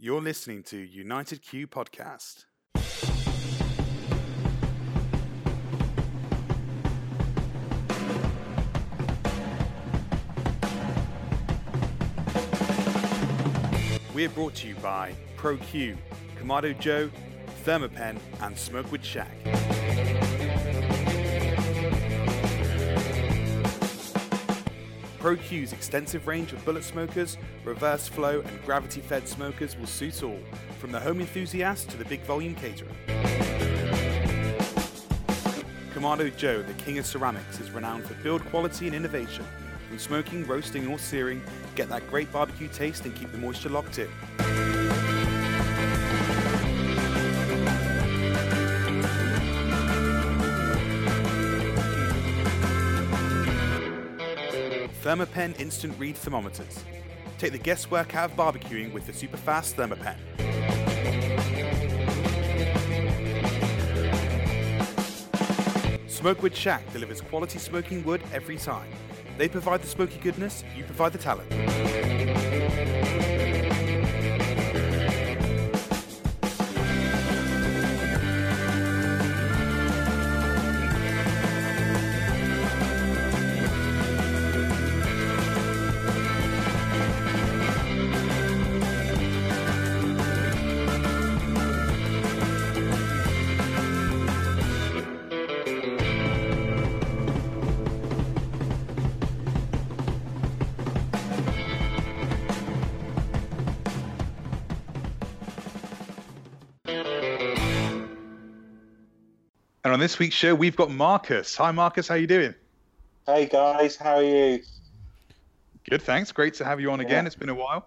You're listening to United Q Podcast. We're brought to you by ProQ, Kamado Joe, Thermapen, and Smokewood Shack. ProQ's extensive range of bullet smokers, reverse flow, and gravity fed smokers will suit all, from the home enthusiast to the big volume caterer. Kamado Joe, the king of ceramics, is renowned for build quality and innovation. From smoking, roasting, or searing, get that great barbecue taste and keep the moisture locked in. Thermapen Instant Read Thermometers. Take the guesswork out of barbecuing with the super fast Thermapen. Smokewood Shack delivers quality smoking wood every time. They provide the smoky goodness, you provide the talent. On this week's show, we've got Marcus. Hi, Marcus. How you doing? Hey guys, how are you? Good, thanks. Great to have you on again. Yeah. It's been a while.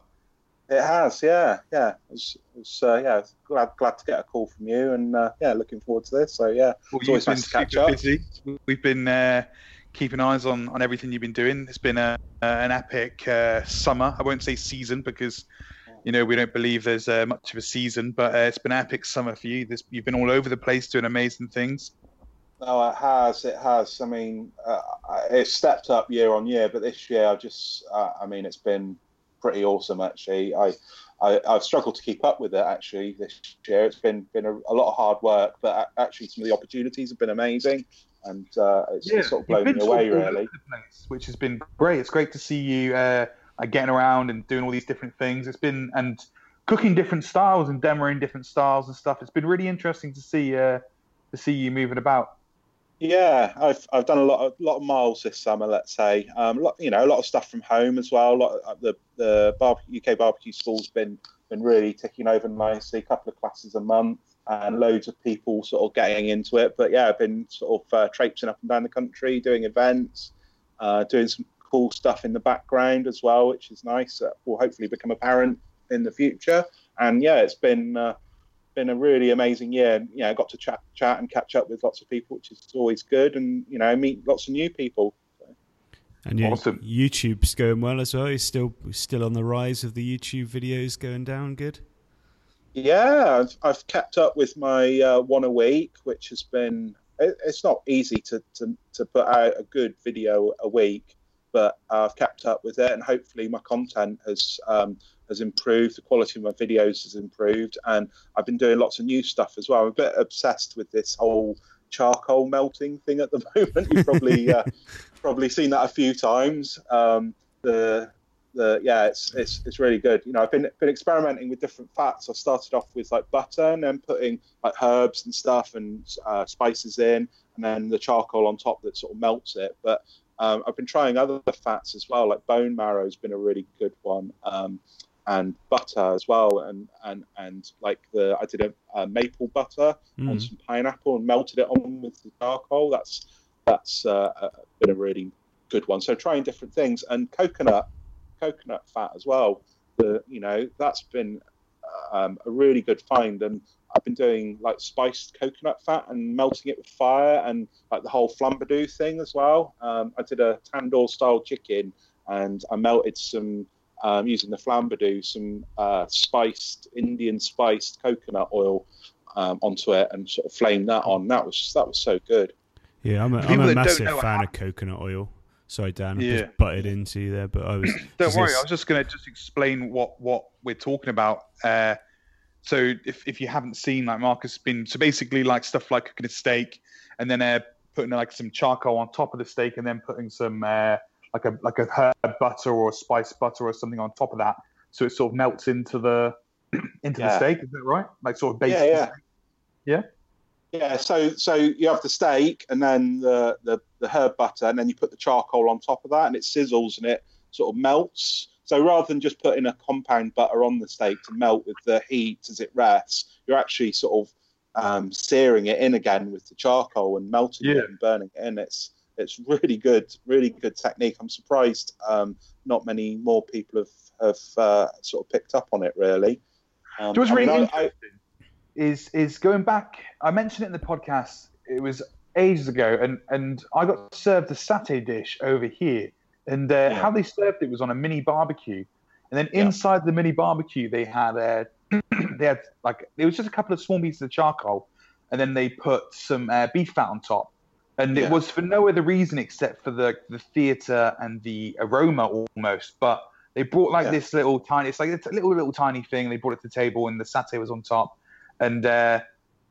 It has, yeah, yeah. It's, it's uh, yeah, glad glad to get a call from you, and uh, yeah, looking forward to this. So yeah, Well, it's always been nice to catch up. busy. We've been uh, keeping eyes on, on everything you've been doing. It's been a, an epic uh, summer. I won't say season because you know we don't believe there's uh, much of a season, but uh, it's been an epic summer for you. This, you've been all over the place doing amazing things. No, it has, it has. I mean, uh, it's stepped up year on year, but this year I just, uh, I mean, it's been pretty awesome actually. I, I I've struggled to keep up with it actually this year. It's been been a, a lot of hard work, but actually some of the opportunities have been amazing, and uh, it's, it's sort of blown me away sort of all really. place, which has been great. It's great to see you uh, uh, getting around and doing all these different things. It's been and cooking different styles and demoing different styles and stuff. It's been really interesting to see uh, to see you moving about. Yeah, I've I've done a lot of lot of miles this summer. Let's say, um, lot, you know, a lot of stuff from home as well. Of, uh, the the barbecue, UK barbecue school's been been really ticking over nicely. A couple of classes a month, and loads of people sort of getting into it. But yeah, I've been sort of uh, traipsing up and down the country, doing events, uh, doing some cool stuff in the background as well, which is nice. Will hopefully become apparent in the future. And yeah, it's been. Uh, been a really amazing year. And, you know, got to chat, chat and catch up with lots of people, which is always good, and you know, meet lots of new people. And your Awesome. YouTube's going well as well. You're still still on the rise of the YouTube videos going down. Good. Yeah, I've, I've kept up with my uh, one a week, which has been. It, it's not easy to, to to put out a good video a week, but I've kept up with it, and hopefully my content has um, has improved. The quality of my videos has improved, and I've been doing lots of new stuff as well. I'm a bit obsessed with this whole charcoal melting thing at the moment. You've probably uh, probably seen that a few times. Um, the the yeah, it's it's it's really good. You know, I've been been experimenting with different fats. I started off with like butter and then putting like herbs and stuff and uh, spices in, and then the charcoal on top that sort of melts it. But um, I've been trying other fats as well, like bone marrow has been a really good one, um, and butter as well, and and and like the I did a, a maple butter on Mm. some pineapple and melted it on with the charcoal. That's that's uh, been a really good one. So trying different things and coconut coconut fat as well. The you know that's been um, a really good find, and I've been doing like spiced coconut fat and melting it with fire, and like the whole flambadou thing as well. Um, I did a tandoor style chicken, and I melted some um, using the flambadou, some uh, spiced Indian spiced coconut oil um, onto it, and sort of flame that on. That was just, that was so good. Yeah, I'm a, I'm a massive fan how- of coconut oil. Sorry, Dan, I just butted into you there, but I was. Don't worry, gonna I was just going to just explain what what we're talking about. Uh, so if if you haven't seen, like Marcus has been so basically like stuff like cooking a steak and then uh, putting like some charcoal on top of the steak and then putting some uh, like a like a herb butter or a spice butter or something on top of that, so it sort of melts into the into the steak. Is that right? Like sort of base. Yeah, yeah. Yeah. Yeah, so so you have the steak and then the, the the herb butter, and then you put the charcoal on top of that, and it sizzles and it sort of melts. So rather than just putting a compound butter on the steak to melt with the heat as it rests, you're actually sort of um, searing it in again with the charcoal and melting Yeah. it and burning it in. It's it's really good, really good technique. I'm surprised um, not many more people have have uh, sort of picked up on it. Really, um, Do you know what's I mean, really I- interesting is is going back. I mentioned it in the podcast. It was ages ago, and and I got served a satay dish over here, and uh, Yeah. how they served it was on a mini barbecue, and then Yeah. inside the mini barbecue they had uh, they had like it was just a couple of small pieces of charcoal, and then they put some uh, beef fat on top. And Yeah. it was for no other reason except for the, the theatre and the aroma almost. But they brought like Yeah. this little tiny, it's like it's a little little tiny thing. They brought it to the table, and the satay was on top, and uh,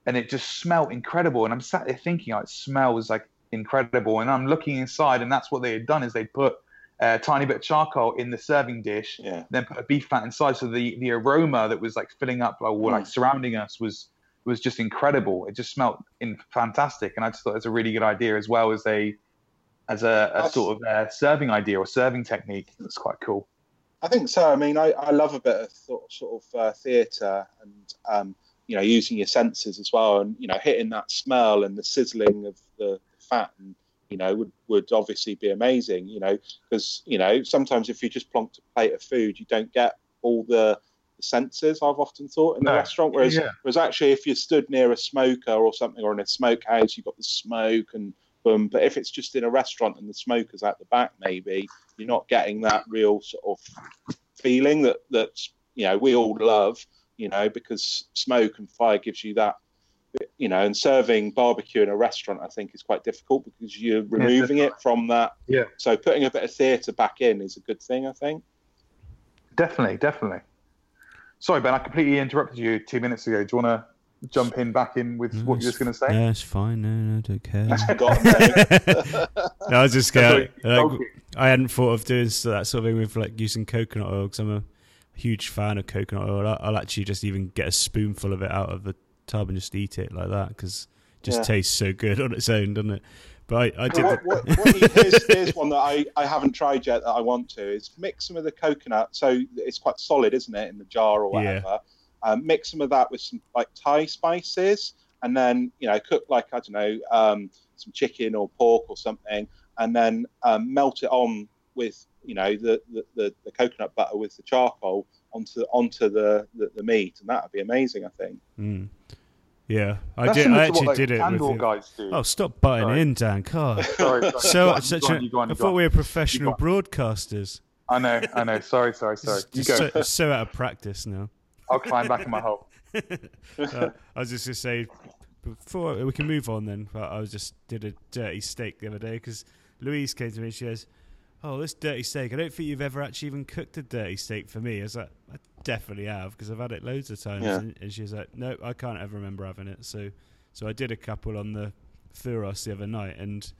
and it just smelled incredible. And I'm sat there thinking, oh, it smells like incredible. And I'm looking inside, and that's what they had done is they put a tiny bit of charcoal in the serving dish, yeah. then put a beef fat inside. So the the aroma that was like filling up like, or like Mm. surrounding us was was just incredible. It just smelled in fantastic, and I just thought it's a really good idea as well as a as a, a sort of uh, serving idea or serving technique. That's quite cool. I think so. I mean, I, I love a bit of sort, sort of uh, theatre and um, you know using your senses as well, and you know hitting that smell and the sizzling of the fat, and you know would would obviously be amazing. You know because you know sometimes if you just plonk a plate of food, you don't get all the, the senses. I've often thought in the restaurant, whereas Yeah. whereas actually if you stood near a smoker or something, or in a smokehouse, you've got the smoke and boom. But if it's just in a restaurant and the smoker's at the back, maybe you're not getting that real sort of feeling that that's you know we all love you know because smoke and fire gives you that you know and serving barbecue in a restaurant i think is quite difficult because you're removing it from that Yeah. so putting a bit of theatre back in is a good thing i think Definitely, definitely. Sorry, Ben, I completely interrupted you two minutes ago. Do you want to jump in back in with No, what you're just going to say? No, it's fine. No, no, I don't care. No, I was just going. Sorry, Like. I hadn't thought of doing so- that sort of thing with like using coconut oil because I'm a huge fan of coconut oil. I'll, I'll actually just even get a spoonful of it out of the tub and just eat it like that because it just Yeah. tastes so good on its own, doesn't it? But I, I did. what, what, what here's, here's one that I, I haven't tried yet that I want to is mix some of the coconut. So it's quite solid, isn't it, in the jar or Yeah. whatever. Um, mix some of that with some like Thai spices, and then you know cook like I don't know um, some chicken or pork or something, and then um, melt it on with you know the, the, the, the coconut butter with the charcoal onto onto the, the, the meat, and that would be amazing. I think. Mm. Yeah, I That's did. I actually what, like, did it. With the- guys do. oh, stop butting Sorry. in, Dan. God. sorry, sorry. So, on, such you a, on, you go on, I thought we were professional broadcasters. I know, I know. Sorry, sorry, sorry. You go. So, so out of practice now. I'll climb back in my hole. Uh, I was just gonna say before we can move on. Then I was just did a dirty steak the other day because Louise came to me. She goes, "Oh, this dirty steak. I don't think you've ever actually even cooked a dirty steak for me." I was like, "I definitely have because I've had it loads of times." Yeah. And, and she was like, "No, I can't ever remember having it." So, so I did a couple on the Thuros the other night and.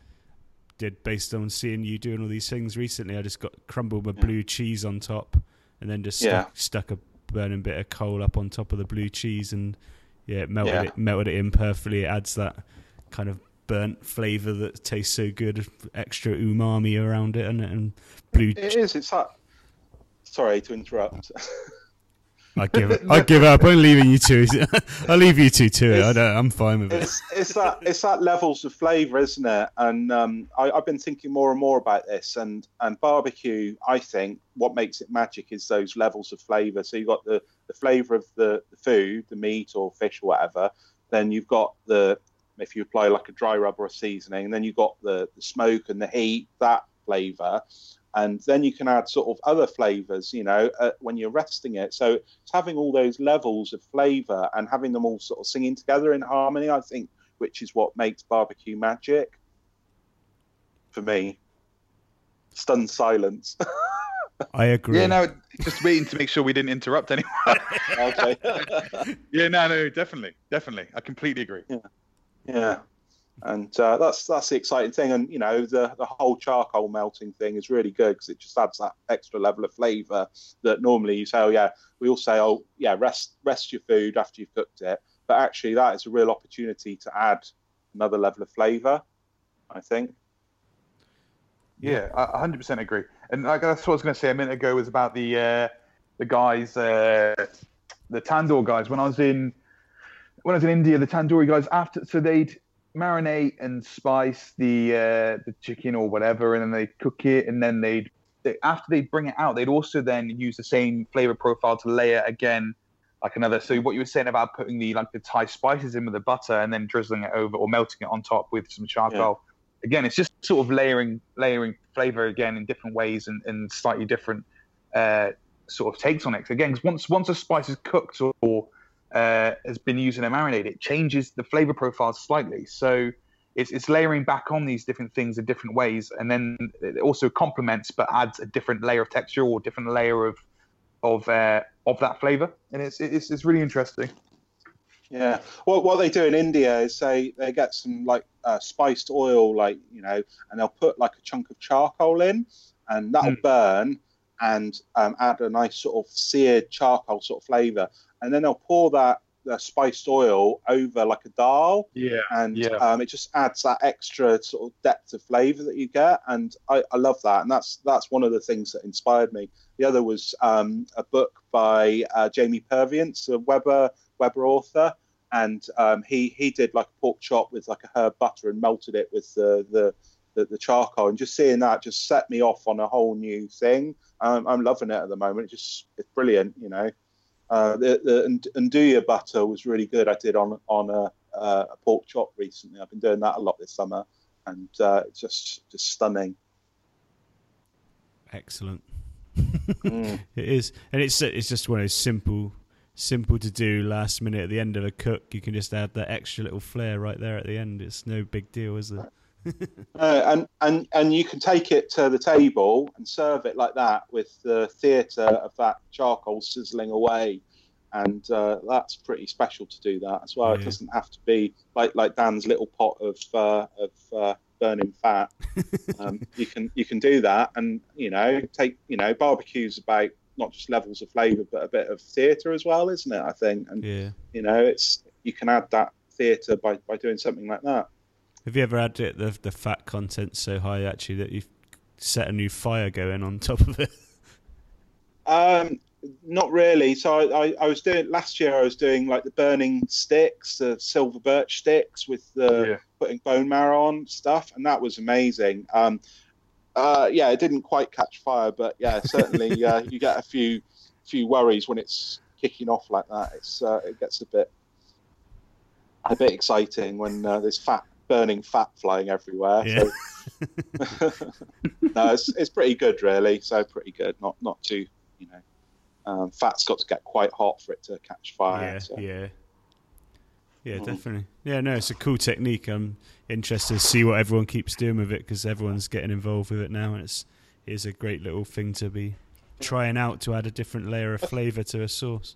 Did based on seeing you doing all these things recently, I just got crumbled my Yeah. blue cheese on top, and then just Yeah. stuck, stuck a burning bit of coal up on top of the blue cheese, and yeah, it melted it melted it in perfectly. It adds that kind of burnt flavour that tastes so good, extra umami around it, and and blue. It is. It's that. Sorry to interrupt. I give it. I give up. I'm leaving you two. I'll leave you two to it. I don't. I'm fine with it. it's it's that it's that levels of flavour, isn't it? And um, I, I've been thinking more and more about this. And and barbecue, I think what makes it magic is those levels of flavour. So you've got the the flavour of the, the food, the meat or fish or whatever. Then you've got the if you apply like a dry rub or a seasoning, and then you've got the, the smoke and the heat, that flavour. And then you can add sort of other flavours, you know, uh, when you're resting it. So it's having all those levels of flavour and having them all sort of singing together in harmony, I think, which is what makes barbecue magic for me. stunned silence. I agree. Yeah, no, just waiting to make sure we didn't interrupt anyone. okay. yeah, no, no, definitely, definitely. I completely agree. Yeah, and uh, that's that's the exciting thing. And you know, the the whole charcoal melting thing is really good because it just adds that extra level of flavour that normally you say, oh yeah, we all say, oh yeah, rest rest your food after you've cooked it, but actually that is a real opportunity to add another level of flavour. I think. Yeah, I 100% agree. And like, that's what I was going to say a minute ago was about the uh, the guys, uh, the tandoor guys. When I was in when I was in India, the tandoori guys after so they'd marinate and spice the uh, the chicken or whatever, and then they cook it, and then they'd they, after they bring it out, they'd also then use the same flavor profile to layer again, like another. So what you were saying about putting the like the Thai spices in with the butter and then drizzling it over or melting it on top with some charcoal. Again, it's just sort of layering layering flavor again in different ways and, and slightly different uh, sort of takes on it. Again, 'cause once once a spice is cooked or, or uh, has been used in a marinade, it changes the flavor profile slightly. So it's, it's layering back on these different things in different ways, and then it also complements but adds a different layer of texture or different layer of of uh, of that flavor, and it's it's, it's really interesting. Yeah. What what they do in India is they they get some like uh, spiced oil, like you know, and they'll put like a chunk of charcoal in, and that'll Mm. burn and um, add a nice sort of seared charcoal sort of flavour, and then they'll pour that the spiced oil over like a dal, Yeah, and Yeah. um, it just adds that extra sort of depth of flavour that you get, and I, I love that, and that's that's one of the things that inspired me. The other was um, a book by uh, Jamie Purviance, a Weber Weber author, and um, he he did like a pork chop with like a herb butter and melted it with the the the, the charcoal, and just seeing that just set me off on a whole new thing. Um, I'm loving it at the moment. It just it's brilliant, you know. Uh, the the and- 'nduja butter was really good. I did on on a, uh, a pork chop recently. I've been doing that a lot this summer, and uh, it's just just stunning. Excellent. Mm. It is, and it's it's just one of those simple, simple to do last minute at the end of a cook. You can just add that extra little flair right there at the end. It's no big deal, is it? Uh, and and and you can take it to the table and serve it like that with the theatre of that charcoal sizzling away, and uh, that's pretty special to do that as well. It doesn't have to be like like Dan's little pot of uh, of uh, burning fat. um, you can you can do that, and you know take you know barbecues about not just levels of flavour but a bit of theatre as well, isn't it? I think, and Yeah. you know it's you can add that theatre by by doing something like that. Have you ever had it, the the fat content so high actually that you've set a new fire going on top of it? Um, not really. So I, I, I was doing last year. I was doing like the burning sticks, the silver birch sticks with the Yeah. putting bone marrow on stuff, and that was amazing. Um, uh, yeah, it didn't quite catch fire, but yeah, certainly uh, you get a few few worries when it's kicking off like that. It's uh, it gets a bit a bit exciting when uh, there's fat burning fat flying everywhere. Yeah. So no, it's, it's pretty good, really. So pretty good. Not not too, you know, um, fat's got to get quite hot for it to catch fire. yeah, so. yeah, yeah, Mhm. definitely. Yeah, no, it's a cool technique. I'm interested to see what everyone keeps doing with it because everyone's getting involved with it now, and it's it is a great little thing to be trying out to add a different layer of flavour to a sauce.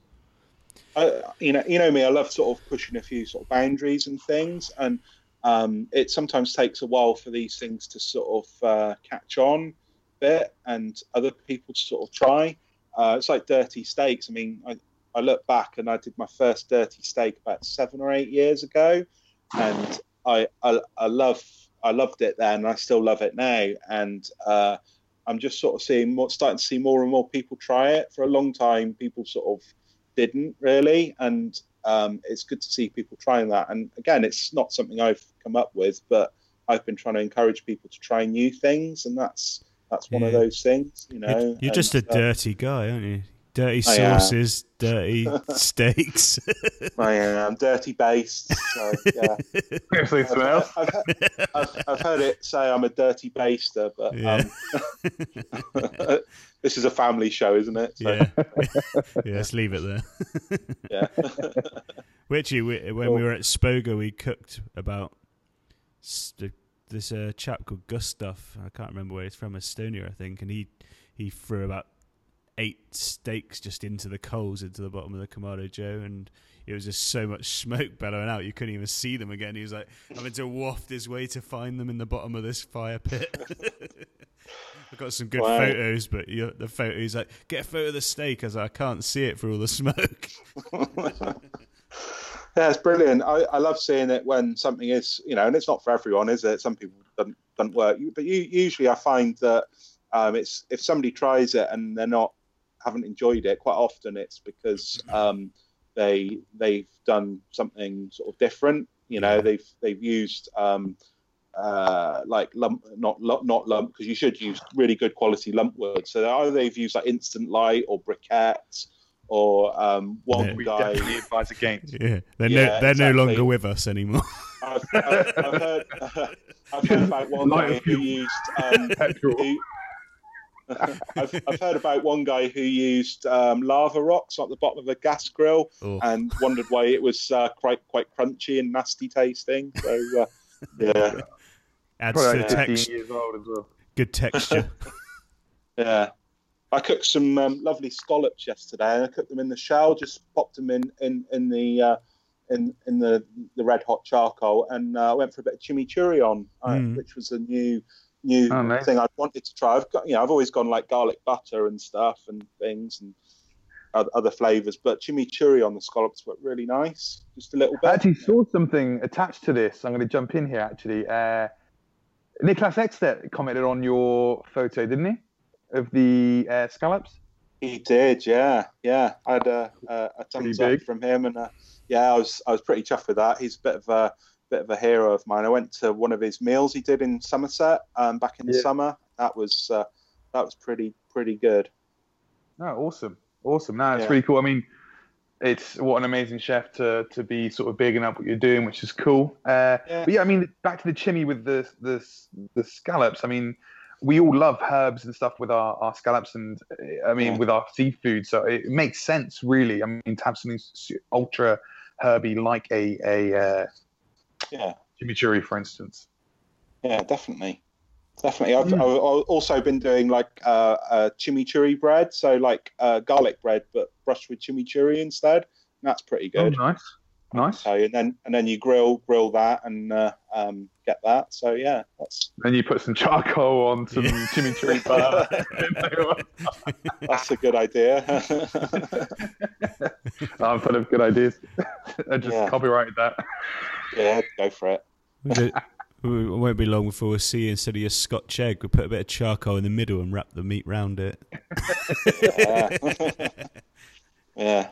I, you know, you know me. I love sort of pushing a few sort of boundaries and things, and um, it sometimes takes a while for these things to sort of uh, catch on a bit, and other people to sort of try. Uh, it's like dirty steaks. I mean, I, I look back and I did my first dirty steak about seven or eight years ago, and I I, I love I loved it then, and I still love it now, and uh, I'm just sort of seeing more, starting to see more and more people try it. For a long time, people sort of didn't really, and um, it's good to see people trying that. And again, it's not something I've come up with, but I've been trying to encourage people to try new things, and that's that's one of those things, you know. You're, you're just a and, uh, dirty guy, aren't you? Dirty I am. sauces, dirty steaks. I am dirty based. So, yeah. Seriously, I've. I've, I've, I've heard it say I'm a dirty baster, but Yeah. um, this is a family show, isn't it? So, yeah, yeah. Let's leave it there. yeah. We actually, we, when we were at Spoga, we cooked about s- this uh, chap called Gustav. I can't remember where he's from, Estonia, I think, and he he threw about eight steaks just into the coals into the bottom of the Kamado Joe, and it was just so much smoke bellowing out you couldn't even see them again. He was like having to waft his way to find them in the bottom of this fire pit. I've got some good wow. photos, but you know, the photo he's like, get a photo of the steak. as I, I can't see it for all the smoke. yeah, it's brilliant. I, I love seeing it when something is, you know, and it's not for everyone, is it? Some people don't, don't work, but you, usually I find that um, it's if somebody tries it and they're not haven't enjoyed it, quite often it's because um, they they've done something sort of different. You know, they've they've used um, uh, like lump, not not lump, because you should use really good quality lump wood. So either they've used like instant light or briquettes, or um, one yeah, we guy. definitely advise against. Yeah, they're yeah, no, they're exactly. no longer with us anymore. I've, I've, I've, heard, I've heard about one guy who used um, who, I've, I've, heard about one guy who used um, lava rocks at the bottom of a gas grill oh. and wondered why it was uh, quite quite crunchy and nasty tasting. So uh, yeah, adds to the texture. Well. Good texture. yeah. I cooked some um, lovely scallops yesterday, and I cooked them in the shell. Just popped them in in in the uh, in in the the red hot charcoal, and uh, went for a bit of chimichurri on, mm. which was a new new oh, thing I wanted to try. I've got, you know, I've always gone like garlic butter and stuff and things and other flavors, but chimichurri on the scallops were really nice. Just a little bit. I actually saw something attached to this. I'm going to jump in here actually. Uh, Niklas Ekstedt commented on your photo, didn't he, of the uh, scallops? He did, yeah, yeah. I had a, a, a thumbs up from him, and uh, yeah, I was I was pretty chuffed with that. He's a bit of a bit of a hero of mine. I went to one of his meals he did in Somerset um, back in the yeah. summer. That was uh, that was pretty pretty good. No, awesome, awesome. No, it's yeah. really cool. I mean, it's what an amazing chef to to be sort of bigging up what you're doing, which is cool. Uh, yeah. But yeah, I mean, back to the chimney with the the the scallops. I mean, we all love herbs and stuff with our, our scallops, and I mean, yeah. with our seafood. So it makes sense, really. I mean, to have something ultra herby like a a uh, yeah. Chimichurri, for instance. Yeah, definitely. Definitely. I've, mm. I've also been doing like uh, uh, chimichurri bread, so like uh, garlic bread, but brushed with chimichurri instead. That's pretty oh, good. Oh, nice. Nice. So, and then and then you grill grill that and uh, um, get that. So yeah, that's. Then you put some charcoal on some yeah. chimichurri butter. that's a good idea. I'm full of good ideas. I just yeah. copyrighted that. Yeah, go for it. it won't be long before we see instead of your Scotch egg, we put a bit of charcoal in the middle and wrap the meat round it. yeah. yeah.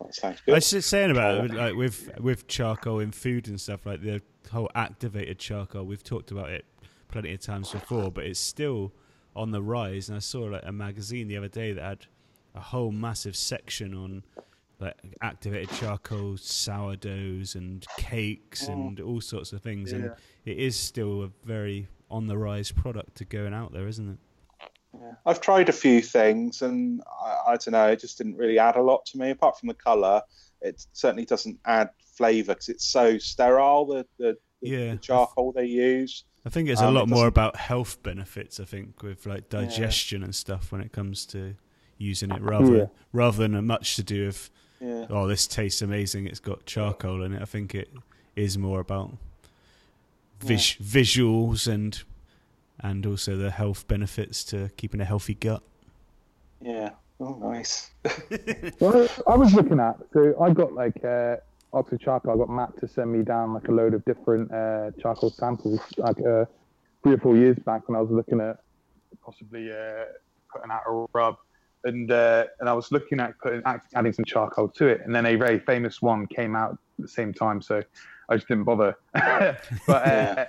That sounds good. I was just saying about it, like with with charcoal in food and stuff like the whole activated charcoal. We've talked about it plenty of times before, but it's still on the rise. And I saw like a magazine the other day that had a whole massive section on like activated charcoal sourdoughs and cakes oh. and all sorts of things. Yeah. And it is still a very on the rise product to going out there, isn't it? Yeah. I've tried a few things, and I, I, don't know, it just didn't really add a lot to me. Apart from the colour, it certainly doesn't add flavour because it's so sterile. The, the, yeah. the charcoal they use. I think it's um, a lot it more about health benefits. I think with like digestion yeah. and stuff when it comes to using it, rather yeah. rather than much to do with yeah. oh this tastes amazing. It's got charcoal in it. I think it is more about vis- visuals and and also the health benefits to keeping a healthy gut. Yeah. Oh, nice. well, I was looking at so I got like uh, Oxford charcoal. I got Matt to send me down like a load of different uh, charcoal samples like uh, three or four years back when I was looking at possibly uh, putting out a rub. And uh, and I was looking at putting adding some charcoal to it, and then a very famous one came out at the same time, so I just didn't bother. but uh,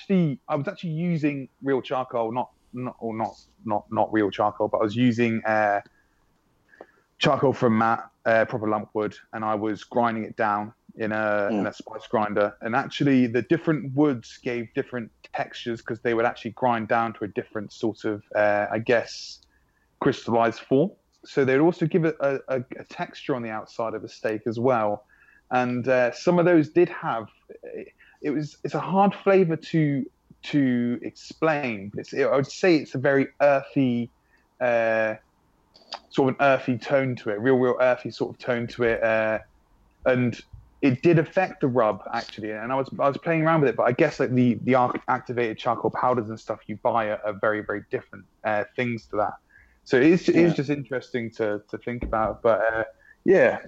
actually, I was actually using real charcoal, not not or not not not real charcoal, but I was using uh, charcoal from Matt, uh, proper lump wood, and I was grinding it down in a mm. in a spice grinder. And actually, the different woods gave different textures because they would actually grind down to a different sort of, uh, I guess, crystallized form. So they'd also give it a, a, a, texture on the outside of a steak as well. And uh, some of those did have it was it's a hard flavor to to explain. It's, I would say it's a very earthy, uh, sort of an earthy tone to it, real, real earthy sort of tone to it, uh, and it did affect the rub actually. And I was I was playing around with it, but I guess like the the activated charcoal powders and stuff you buy are, are very very different uh, things to that. So it's yeah. it's just interesting to to think about, but. Uh, yeah,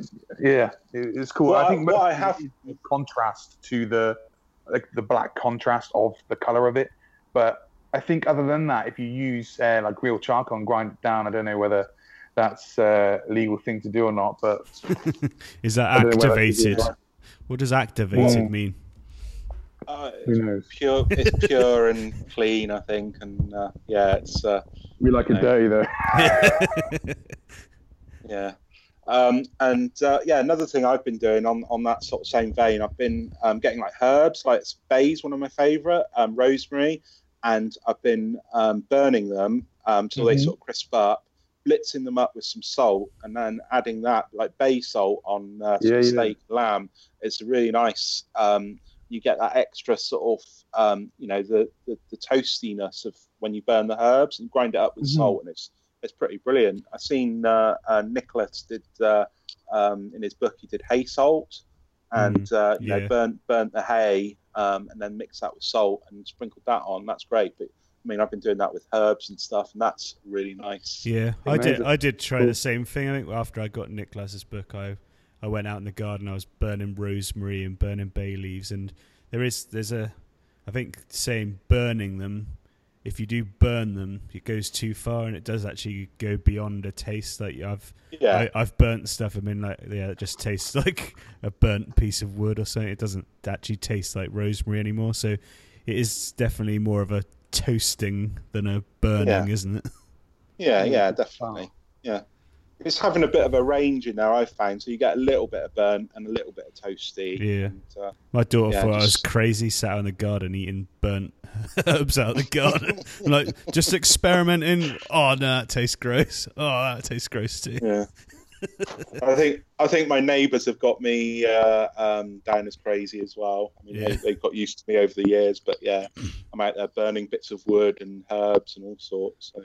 yeah, it's cool. Well, I think what I have contrast to the like the black contrast of the color of it. But I think other than that, if you use uh, like real charcoal and grind it down, I don't know whether that's uh, a legal thing to do or not. But is that activated? What does activated mean? Uh, it's pure, it's pure and clean, I think, and uh, yeah, it's. Uh, we like it dirty though. yeah. Um, and uh, yeah, another thing I've been doing on, on that sort of same vein, I've been um, getting like herbs, like bay's one of my favorite, um, rosemary, and I've been um, burning them until mm-hmm. they sort of crisp up, blitzing them up with some salt, and then adding that like bay salt on uh, yeah, yeah. steak lamb. It's a really nice. Um, you get that extra sort of, um, you know, the, the, the toastiness of when you burn the herbs and grind it up with mm-hmm. salt, and it's it's pretty brilliant. I've seen uh, uh, Nicholas did uh, um, in his book. He did hay salt, and mm, uh, you yeah. know burnt burnt the hay um, and then mixed that with salt and sprinkled that on. That's great. But I mean, I've been doing that with herbs and stuff, and that's really nice. Yeah, I did. I did try cool. the same thing. I think after I got Nicholas's book, I I went out in the garden. I was burning rosemary and burning bay leaves, and there is there's a I think saying burning them if you do burn them, it goes too far, and it does actually go beyond a taste. Like I've, yeah. I, have burnt stuff. I mean, like yeah, it just tastes like a burnt piece of wood or something. It doesn't actually taste like rosemary anymore. So it is definitely more of a toasting than a burning, yeah. isn't it? Yeah, yeah, mm. definitely. Yeah it's having a bit of a range in there. I've found so you get a little bit of burnt and a little bit of toasty. Yeah, and, uh, my daughter yeah, thought just... I was crazy, sat in the garden eating burnt herbs out of the garden, like just experimenting. Oh no, that tastes gross. Oh, that tastes gross too. Yeah. I think I think my neighbours have got me uh, um, down as crazy as well. I mean, yeah. they, have got used to me over the years, but yeah, I'm out there burning bits of wood and herbs and all sorts. So.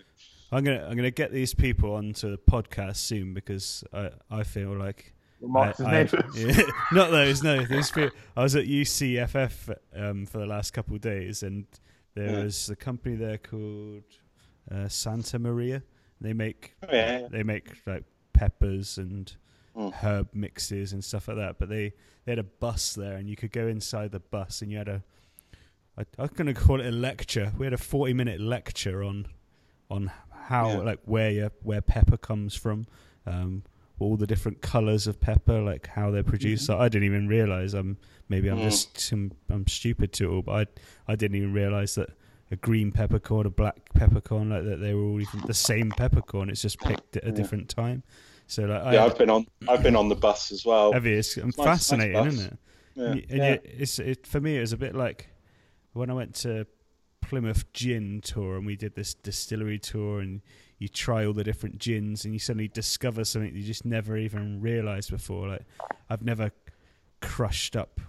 I'm gonna I'm gonna get these people onto the podcast soon because I I feel like. I, I, yeah, not those, no. These people, I was at UCFF um, for the last couple of days, and there yeah. was a company there called uh, Santa Maria. They make oh, yeah. they make like peppers and mm. herb mixes and stuff like that. But they, they had a bus there, and you could go inside the bus, and you had a I, I'm going to call it a lecture. We had a forty minute lecture on on how yeah. like where your where pepper comes from, um, all the different colors of pepper, like how they're produced. Mm-hmm. I didn't even realize. I'm maybe I'm mm. just I'm, I'm stupid to it all, but I I didn't even realize that a green peppercorn, a black peppercorn, like that they were all even the same peppercorn. It's just picked at a yeah. different time. So like, yeah, I, have been on I've been on the bus as well. Have you? It's, it's fascinating, nice isn't it? Yeah. And, and yeah. it's it for me. It was a bit like when I went to Plymouth gin tour and we did this distillery tour and you try all the different gins and you suddenly discover something you just never even realized before like I've never crushed up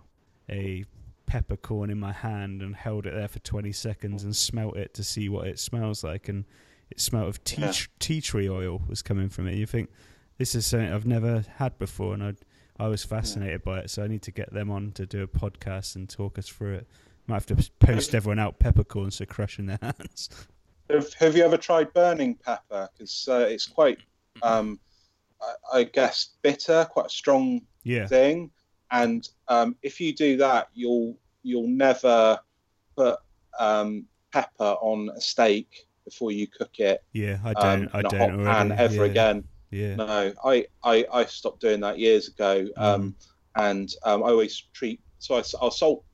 a peppercorn in my hand and held it there for 20 seconds and smelt it to see what it smells like and it smelled of tea, yeah. tea tree oil was coming from it you think this is something I've never had before and I I was fascinated yeah. by it so I need to get them on to do a podcast and talk us through it might have to post everyone out peppercorns to crush in their hands. Have, have you ever tried burning pepper? Because uh, it's quite, um, I, I, guess, bitter, quite a strong yeah. thing. And um, if you do that, you'll you'll never put um, pepper on a steak before you cook it. Yeah, I don't. Um, I don't. Ever yeah. again. Yeah. No, I, I, I stopped doing that years ago. Um, mm. And um, I always treat so I, I'll salt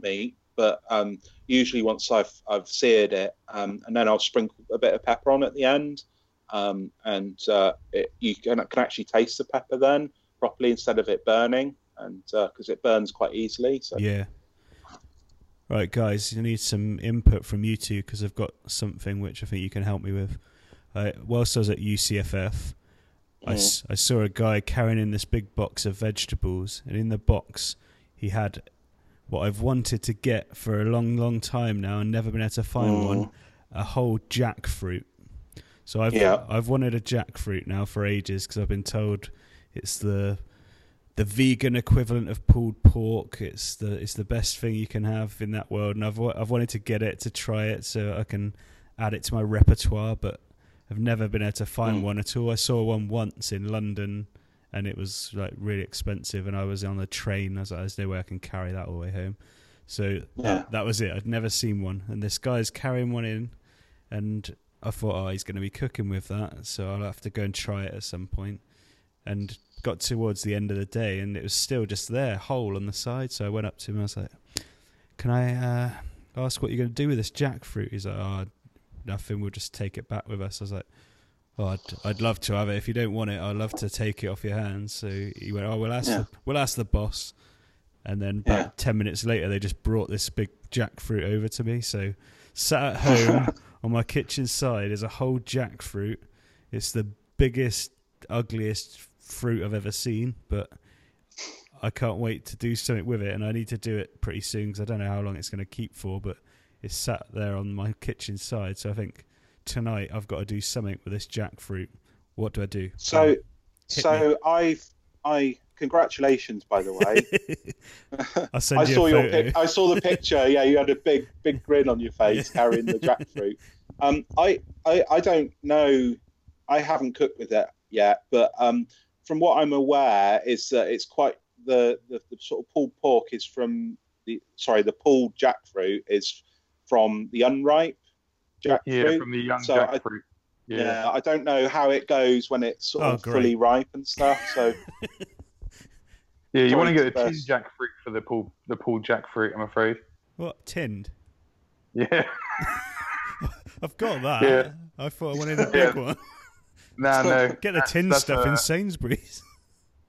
meat but um, usually once I've I've seared it, um, and then I'll sprinkle a bit of pepper on at the end, um, and uh, it, you can, can actually taste the pepper then properly instead of it burning, and because uh, it burns quite easily. So yeah. Right, guys, you need some input from you two because I've got something which I think you can help me with. Uh, whilst I was at UCFF, I, mm. I saw a guy carrying in this big box of vegetables, and in the box he had what I've wanted to get for a long, long time now and never been able to find Mm. one a whole jackfruit. So I've Yeah. I've wanted a jackfruit now for ages because I've been told it's the the vegan equivalent of pulled pork. It's the it's the best thing you can have in that world, and I've I've wanted to get it to try it so I can add it to my repertoire, but I've never been able to find Mm. one at all. I saw one once in London, and it was like really expensive, and I was on the train. I was like, "There's no way I can carry that all the way home." So Yeah. that, was it. I'd never seen one, and this guy's carrying one in, and I thought, oh, he's going to be cooking with that, so I'll have to go and try it at some point. And got towards the end of the day, and it was still just there, whole on the side. So I went up to him. I was like, "Can I uh, ask what you're going to do with this jackfruit?" He's like, "Oh, nothing. We'll just take it back with us." I was like, "Oh, I'd, I'd love to have it. If you don't want it, I'd love to take it off your hands." So he went, "Oh, we'll ask, Yeah. the, we'll ask the boss." And then about Yeah. ten minutes later, they just brought this big jackfruit over to me. So sat at home on my kitchen side is a whole jackfruit. It's the biggest, ugliest fruit I've ever seen, but I can't wait to do something with it, and I need to do it pretty soon because I don't know how long it's going to keep for. But it's sat there on my kitchen side, so I think tonight I've got to do something with this jackfruit. What do I do? So, Hit so I've I congratulations by the way. I saw your pic- I saw the picture. Yeah, you had a big big grin on your face carrying the jackfruit. Um, I, I I don't know. I haven't cooked with it yet, but um, from what I'm aware, is that it's quite the, the the sort of pulled pork is from the sorry the pulled jackfruit is from the unripe jackfruit. Yeah, from the young So I- jackfruit. Yeah. Yeah. I don't know how it goes when it's sort Oh, of great. fully ripe and stuff. So Yeah, you want to get a tin first. jackfruit for the pool the pool jackfruit, I'm afraid. What tinned? Yeah. I've got that. Yeah. I thought I wanted a big Yeah. one. No, no. Get the that's- tin that's stuff a, in Sainsbury's.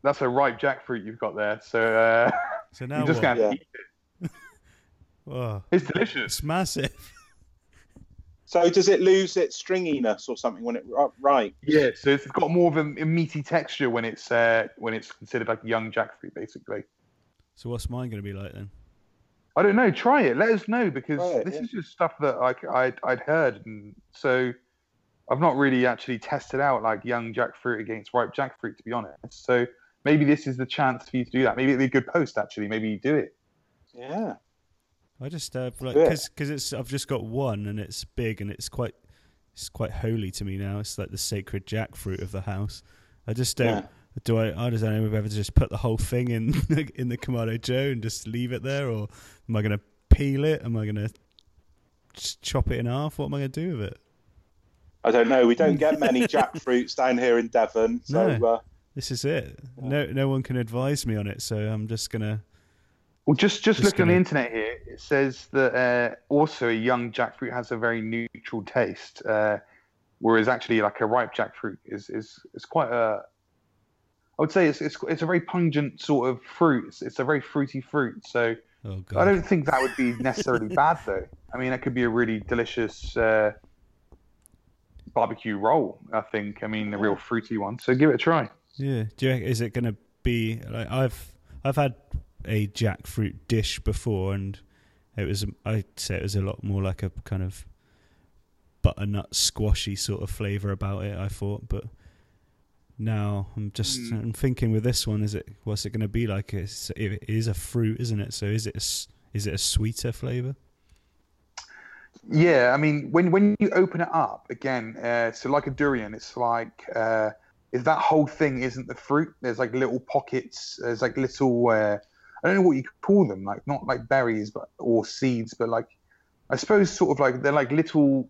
That's a ripe jackfruit you've got there. So uh, So now you're just what? going to Yeah. eat it. Oh, It's delicious. it's massive. So does it lose its stringiness or something when it ri- ripe? Yeah, so it's got more of a, a meaty texture when it's uh, when it's considered like young jackfruit, basically. So what's mine going to be like then? I don't know. Try it. Let us know because it, this yeah. is just stuff that like I'd, I'd heard, and so I've not really actually tested out like young jackfruit against ripe jackfruit, to be honest. So maybe this is the chance for you to do that. Maybe it'd be a good post actually. Maybe you do it. Yeah. I just uh, like Yeah. because it's I've just got one and it's big and it's quite it's quite holy to me now. It's like the sacred jackfruit of the house. I just don't. Yeah. Do I? I just don't know whether to just put the whole thing in in the Kamado Joe and just leave it there, or am I going to peel it? Am I going to chop it in half? What am I going to do with it? I don't know. We don't get many jackfruits down here in Devon, so No. uh, This is it. No, no one can advise me on it, so I'm just gonna. Well, just just, Just look on the internet here. It says that uh, also a young jackfruit has a very neutral taste, uh, whereas actually like a ripe jackfruit is is is quite a. I would say it's it's, it's a very pungent sort of fruit. It's, it's a very fruity fruit. So Oh I don't think that would be necessarily bad though. I mean, it could be a really delicious uh, barbecue roll. I think. I mean, a real fruity one. So give it a try. Yeah. Do you? Is it gonna be like I've I've had a jackfruit dish before, and it was I'd say it was a lot more like a kind of butternut squashy sort of flavor about it. I thought, but now I'm just Mm. I'm thinking with this one, is it what's it going to be like? It's, it is a fruit, isn't it? So is it a, is it a sweeter flavor? Yeah, I mean, when when you open it up again, uh, so like a durian, it's like uh, is that whole thing isn't the fruit. There's like little pockets. There's like little. Uh, I don't know what you could call them. Like not like berries, but or seeds, but like I suppose sort of like they're like little.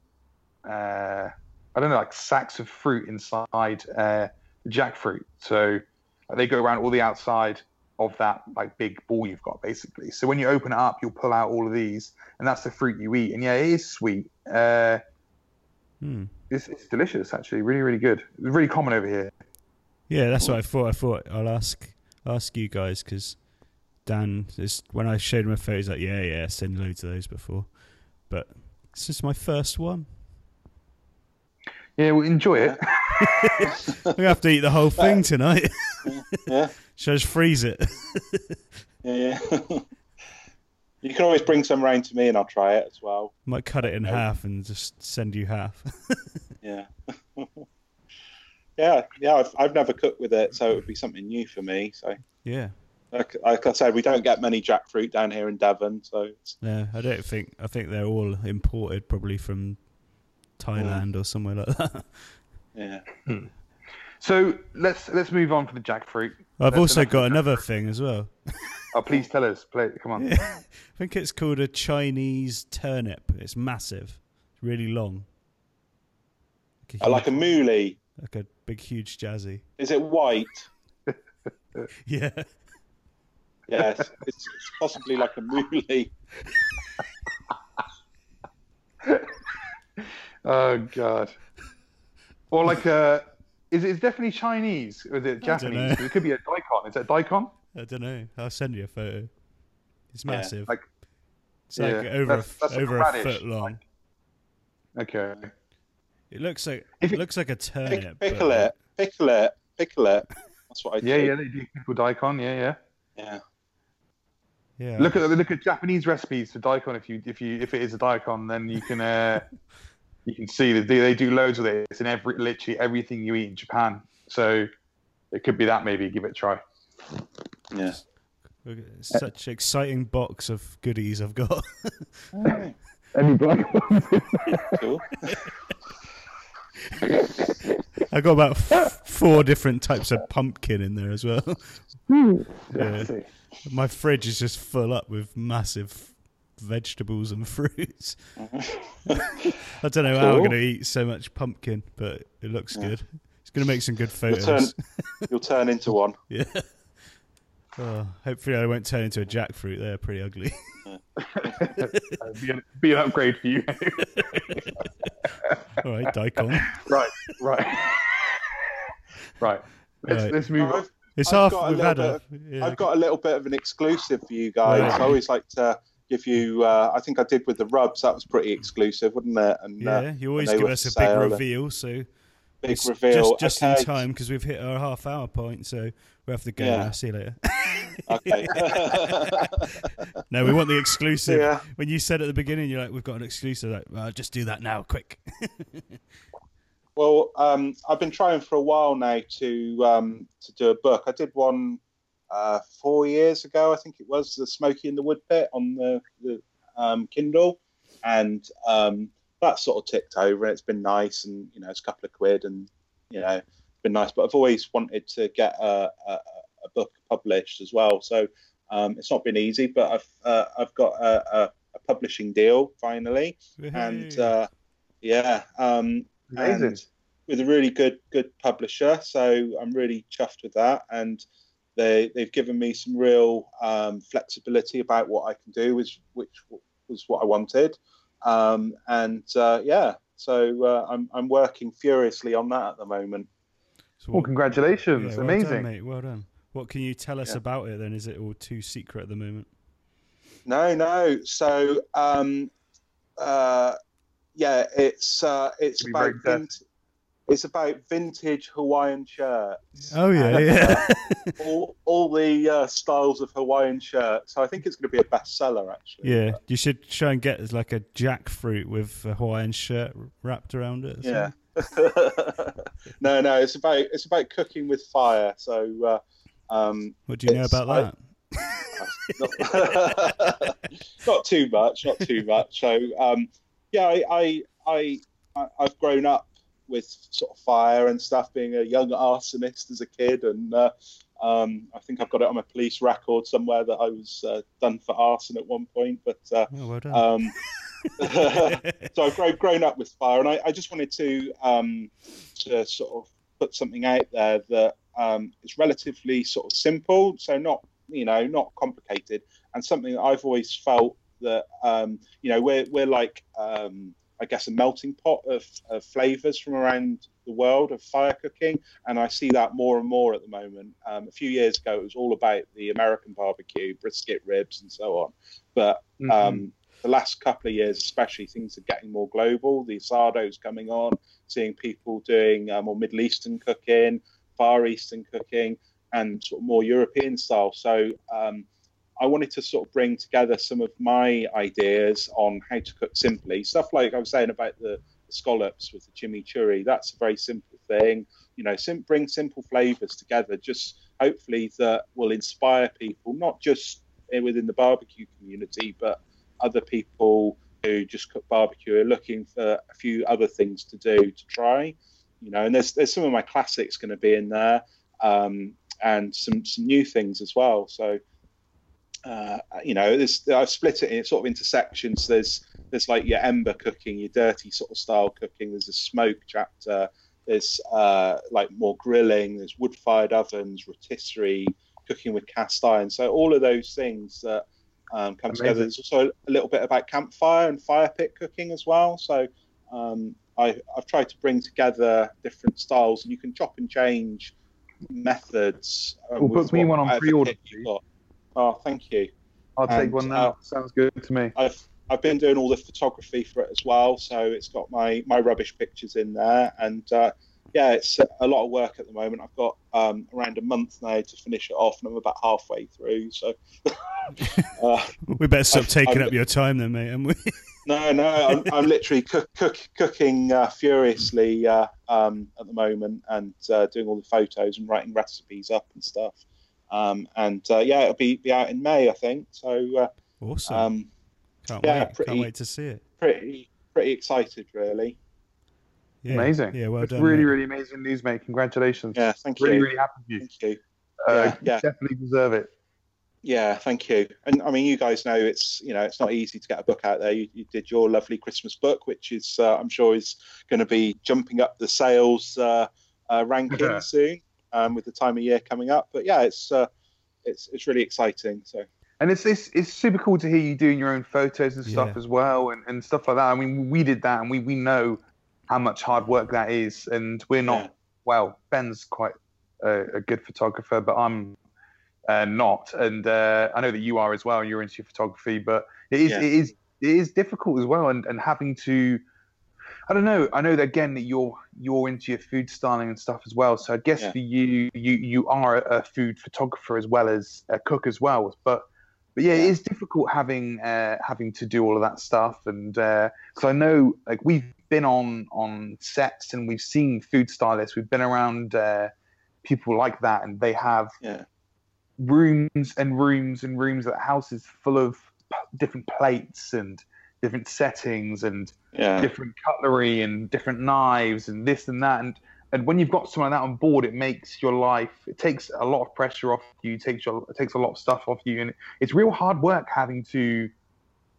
Uh, I don't know, like sacks of fruit inside uh, jackfruit. So they go around all the outside of that like big ball you've got basically. So when you open it up, you'll pull out all of these, and that's the fruit you eat. And yeah, it is sweet. Uh, Hmm. it's, it's delicious actually, really really good. It's really common over here. Yeah, that's what I thought. I thought I'll ask ask you guys because Dan is when I showed him a photo, he's like, "Yeah, yeah, send loads of those before," but this is my first one. Yeah, we well, enjoy it. Gonna have to eat the whole thing tonight. yeah, Should I just freeze it? yeah, yeah. You can always bring some round to me, and I'll try it as well. Might cut it in Okay. half and just send you half. Yeah. yeah, yeah. I've, I've never cooked with it, so it would be something new for me. So, yeah. Like, like I said, we don't get many jackfruit down here in Devon, so it's, No, I don't think. I think they're all imported, probably from Thailand or somewhere like that. yeah. Hmm. So let's let's move on for the jackfruit. I've That's also got of another thing as well. Oh, please tell us. Play, come on. I think it's called a Chinese turnip. It's massive, it's really long. I oh, like a huge- moolie. like a big, huge jazzy. Is it white? Yeah, Yes, it's, it's possibly like a moolie. Oh god. Or like a. Is it it's definitely Chinese or is it. Japanese? It could be a daikon. Is it a daikon? I don't know. I'll send you a photo. It's Yeah, massive. like- it's like yeah, over that's- a, that's like a over a radish, foot long. Okay. It looks like If it it- looks like a Pick, turnip. pickle but- it, pickle it, pickle it. That's what I Yeah, do. yeah, they do people daikon. Yeah, yeah. yeah. Yeah. Look at look at Japanese recipes for daikon. If you if you if it is a daikon, then you can uh, you can see that they, they do loads with it. It's in every literally everything you eat in Japan. So it could be that maybe. Give it a try. Yeah. Look at such exciting box of goodies I've got. Any black ones? Cool. I got about f- four different types of pumpkin in there as well. Hmm. Yeah. My fridge is just full up with massive vegetables and fruits. I don't know how I'm going to eat so much pumpkin, but it looks Yeah. good. It's going to make some good You'll turn, photos. you'll turn into one. Yeah. Oh, hopefully, I won't turn into a jackfruit. They're pretty ugly. Be, an, be an upgrade for you. All right, daikon. right, right, right. Let's, Right. let's move on. It's I've half. got We've had a. yeah, I've got a little bit of an exclusive for you guys. Right. I always like to give you. Uh, I think I did with the rubs. That was pretty exclusive, wasn't it? And uh, Yeah, you always give us a big reveal, so big reveal. just just okay. in time because we've hit our half hour point. So we have to go Yeah. See you later. Okay. No, we want the exclusive. yeah. When you said at the beginning, you're like, "We've got an exclusive." Like, well, just do that now, quick. Well, um, I've been trying for a while now to um, to do a book. I did one uh, four years ago, I think it was, the Smoky in the Wood Pit on the, the um, Kindle, and um, that sort of ticked over, and it's been nice, and you know, it's a couple of quid, and you know, been nice. But I've always wanted to get a, a, a book published as well, so um, it's not been easy, but I've uh, I've got a, a, a publishing deal finally, and uh, yeah. Um, Amazing. and with a really good good publisher. So I'm really chuffed with that, and they they've given me some real um, flexibility about what I can do, which which was what I wanted. Um, and uh, yeah, so uh, I'm I'm working furiously on that at the moment. So Well, what- congratulations! yeah, well Amazing. done, mate. Well done. What can you tell us Yeah. about it then? Is it all too secret at the moment? No, no. So um, uh, yeah, it's uh, it's Be about vint- it's about vintage Hawaiian shirts. Oh yeah, And, yeah. all, all the uh, styles of Hawaiian shirts. So I think it's going to be a bestseller, actually. yeah, you should try and get like a jackfruit with a Hawaiian shirt wrapped around it. Yeah. something. no, no, it's about it's about cooking with fire. So, uh, um, What do you know about I- that? not, not too much, not too much. So, um, yeah, I, I, I, I've grown up with sort of fire and stuff, being a young arsonist as a kid, and uh, um, I think I've got it on my police record somewhere that I was uh, done for arson at one point. But uh, Oh, well um, so I've grown, grown up with fire, and I, I just wanted to um, to sort of put something out there that um, is relatively sort of simple, so not you know not complicated, and something that I've always felt that um, you know we're we're like um, I guess a melting pot of, of flavors from around the world of fire cooking, and I see that more and more at the moment. Um, a few years ago, it was all about the American barbecue, brisket ribs, and so on, but Mhm. The last couple of years, especially, things are getting more global. The asado's coming on, seeing people doing uh, more Middle Eastern cooking, Far Eastern cooking, and sort of more European style. So um, I wanted to sort of bring together some of my ideas on how to cook simply. Stuff like I was saying about the, scallops with the chimichurri. That's a very simple thing. You know, sim- bring simple flavors together. Just hopefully that will inspire people, not just within the barbecue community, but other people who just cook barbecue are looking for a few other things to do to try. You know, and there's there's some of my classics going to be in there, um, and some some new things as well. So uh, you know, I've split it in sort of into sections. There's there's like your ember cooking, your dirty sort of style cooking. There's a smoke chapter. There's uh, like more grilling. There's wood fired ovens, rotisserie, cooking with cast iron. So all of those things that um, come Amazing. together. It's also a little bit about campfire and fire pit cooking as well. So um, I, have tried to bring together different styles, and you can chop and change methods. Uh, well, book me one on pre-order. Oh, thank you. I'll and, take one now. Uh, Sounds good to me. I've I've been doing all the photography for it as well, so it's got my my rubbish pictures in there, and uh, yeah, it's a lot of work at the moment. I've got um, around a month now to finish it off, and I'm about halfway through. So uh, we better stop taking I'm, up your time, then, mate. we? no, no, I'm, I'm literally cook, cook, cooking uh, furiously uh, um, at the moment, and uh, doing all the photos and writing recipes up and stuff. Um, and uh, yeah, it'll be, be out in May, I think. So uh, awesome. Um, Can't yeah, wait. Pretty, Can't wait to see it. Pretty pretty excited, really. Yeah, amazing. Yeah, well it's done. Really, mate. really amazing news, mate. Congratulations. Yeah, thank really, you. Really, really happy for you. Thank you. Uh, yeah, yeah, definitely deserve it. Yeah, thank you. And I mean, you guys know it's you know it's not easy to get a book out there. You, you did your lovely Christmas book, which is uh, I'm sure is going to be jumping up the sales uh, uh, ranking yeah. soon um, with the time of year coming up. But yeah, it's uh, it's it's really exciting. So. And it's, it's it's super cool to hear you doing your own photos and stuff yeah. as well, and, and stuff like that. I mean, we did that, and we, we know how much hard work that is. And we're not, yeah. well, Ben's quite a, a, good photographer, but I'm uh, not. And uh, I know that you are as well. You're into your photography, but it is, yeah. it is, it is difficult as well. And, and having to, I don't know. I know that again that you're you're into your food styling and stuff as well. So I guess yeah. for you, you you are a food photographer as well as a cook as well. But but yeah, it is difficult having uh, having to do all of that stuff. And because uh, I know like we've been on on sets and we've seen food stylists. We've been around uh, people like that, and they have yeah. rooms and rooms and rooms that houses full of different plates and different settings and yeah. different cutlery and different knives and this and that and and when you've got someone like that on board, it makes your life. It takes a lot of pressure off you. Takes your, it takes a lot of stuff off you, and it's real hard work having to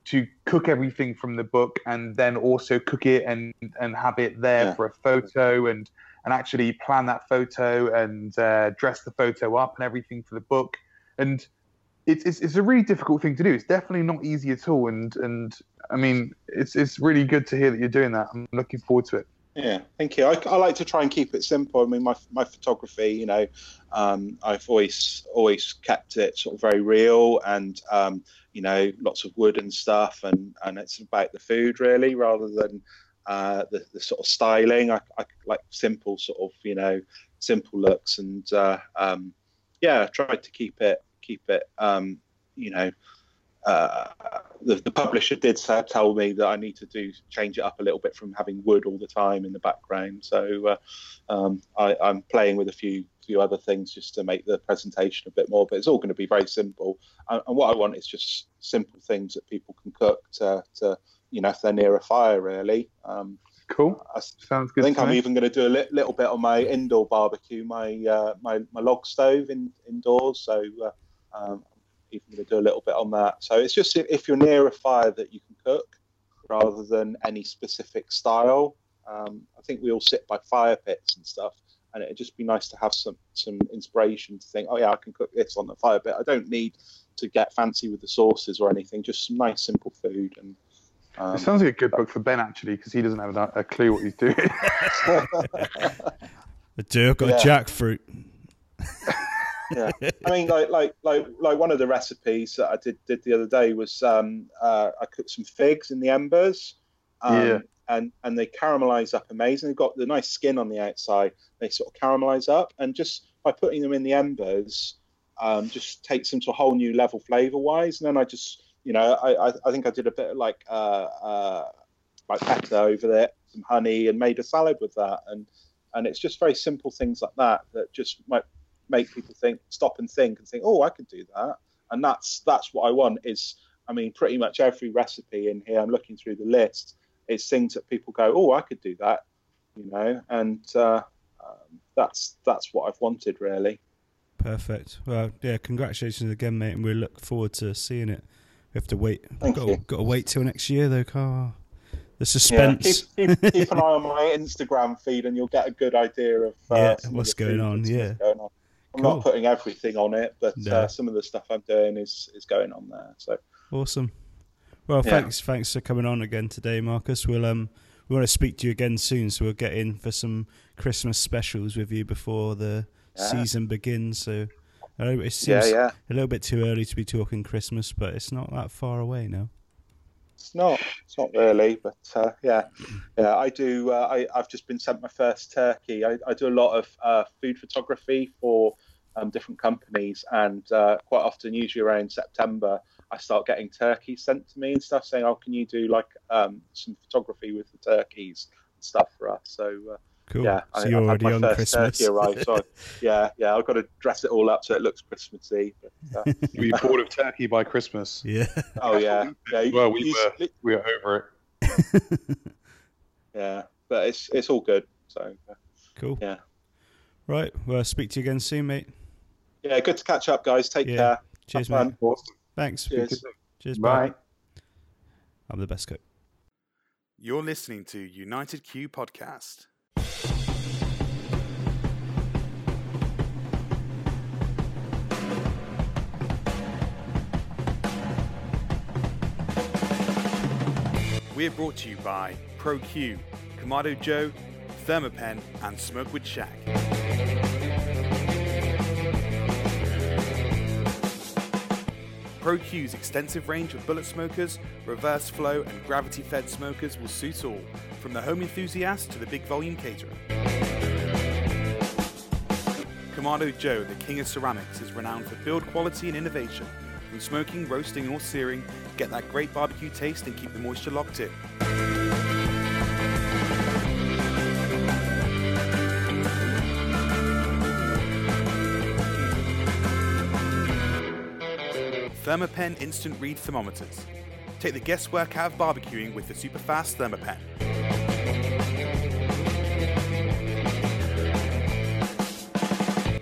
to cook everything from the book and then also cook it and and have it there yeah. for a photo and and actually plan that photo and uh, dress the photo up and everything for the book. And it's, it's it's a really difficult thing to do. It's definitely not easy at all. And and i mean it's it's really good to hear that you're doing that. I'm looking forward to it yeah, thank you. I, I, like to try and keep it simple. I mean, my my photography, you know, um, I've always always kept it sort of very real and um, you know lots of wood and stuff, and and it's about the food really rather than uh, the the sort of styling. I, I like simple sort of you know simple looks and uh, um, yeah, I tried to keep it keep it um, you know uh, the, the, publisher did tell me that I need to do change it up a little bit from having wood all the time in the background. So uh, um, I, am playing with a few few other things just to make the presentation a bit more. But it's all going to be very simple. And, and what I want is just simple things that people can cook to, to you know if they're near a fire really. Um, cool. I, Sounds good. I think I'm me. even going to do a li- little bit on my indoor barbecue, my uh, my my log stove in, indoors. So. Uh, um, even going to do a little bit on that. So it's just if you're near a fire that you can cook rather than any specific style. Um, I think we all sit by fire pits and stuff, and it'd just be nice to have some some inspiration to think, oh yeah, I can cook this on the fire pit. I don't need to get fancy with the sauces or anything. Just some nice simple food. And um, it sounds like a good book for Ben actually, because he doesn't have a, a, clue what he's doing. I do. I've got yeah. a jackfruit yeah, I mean, like like like like one of the recipes that I did did the other day was um, uh, I cooked some figs in the embers. Um, yeah. And, and they caramelize up amazing. They've got the nice skin on the outside. They sort of caramelize up, and just by putting them in the embers, um, just takes them to a whole new level flavor wise. And then I just, you know, I, I, I think I did a bit of like uh, uh, like pepper over there, some honey, and made a salad with that. And and it's just very simple things like that that just might make people think, stop and think, and think, oh, I could do that. And that's that's what I want. Is I mean, pretty much every recipe in here. I'm looking through the list. It's things that people go, oh, I could do that, you know, and uh, um, that's that's what I've wanted really. Perfect. Well, yeah, congratulations again, mate, and we look forward to seeing it. We have to wait. Thank got, you. got to wait till next year, though, Carl. The suspense. Yeah, keep, keep, keep an eye on my Instagram feed, and you'll get a good idea of uh, Yeah, what's going on, yeah. what's going on. I'm Cool. not putting everything on it, but No. uh, some of the stuff I'm doing is is going on there. So Awesome. Well, Yeah. thanks, thanks for coming on again today, Marcus. We'll um, we want to speak to you again soon, so we'll get in for some Christmas specials with you before the Yeah. season begins. So I know it yeah, seems yeah, a little bit too early to be talking Christmas, but it's not that far away now. it's not it's not really, but uh, yeah, yeah. I do. Uh, I I've just been sent my first turkey. I, I do a lot of uh, food photography for um, different companies, and uh, quite often, usually around September, I start getting turkeys sent to me and stuff, saying, "Oh, can you do like um, some photography with the turkeys and stuff for us?" So. Uh, Cool. Yeah, so I, you're I've already had on my first Christmas. turkey arrive. So I, yeah, yeah, I've got to dress it all up so it looks Christmassy. But, uh, Were you bored of turkey by Christmas? yeah. oh yeah, yeah. Well, we you- were. We were over it. Yeah, but it's it's all good. So uh, cool. Yeah. Right. Well, I'll speak to you again soon, mate. Yeah, good to catch up, guys. Take Yeah. care. Cheers, Have mate. fun. Thanks. Cheers. Cheers. Bye. Bye. I'm the best cook. You're listening to United Q Podcast. We're brought to you by ProQ, Kamado Joe, Thermapen, and Smokewood Shack. ProQ's extensive range of bullet smokers, reverse flow, and gravity fed smokers will suit all, from the home enthusiast to the big volume caterer. Kamado Joe, the king of ceramics, is renowned for build quality and innovation. From smoking, roasting, or searing, get that great barbecue taste and keep the moisture locked in. Thermapen instant read thermometers. Take the guesswork out of barbecuing with the super fast Thermapen.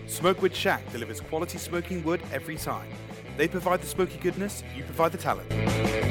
Smokewood Shack delivers quality smoking wood every time. They provide the smoky goodness, you provide the talent.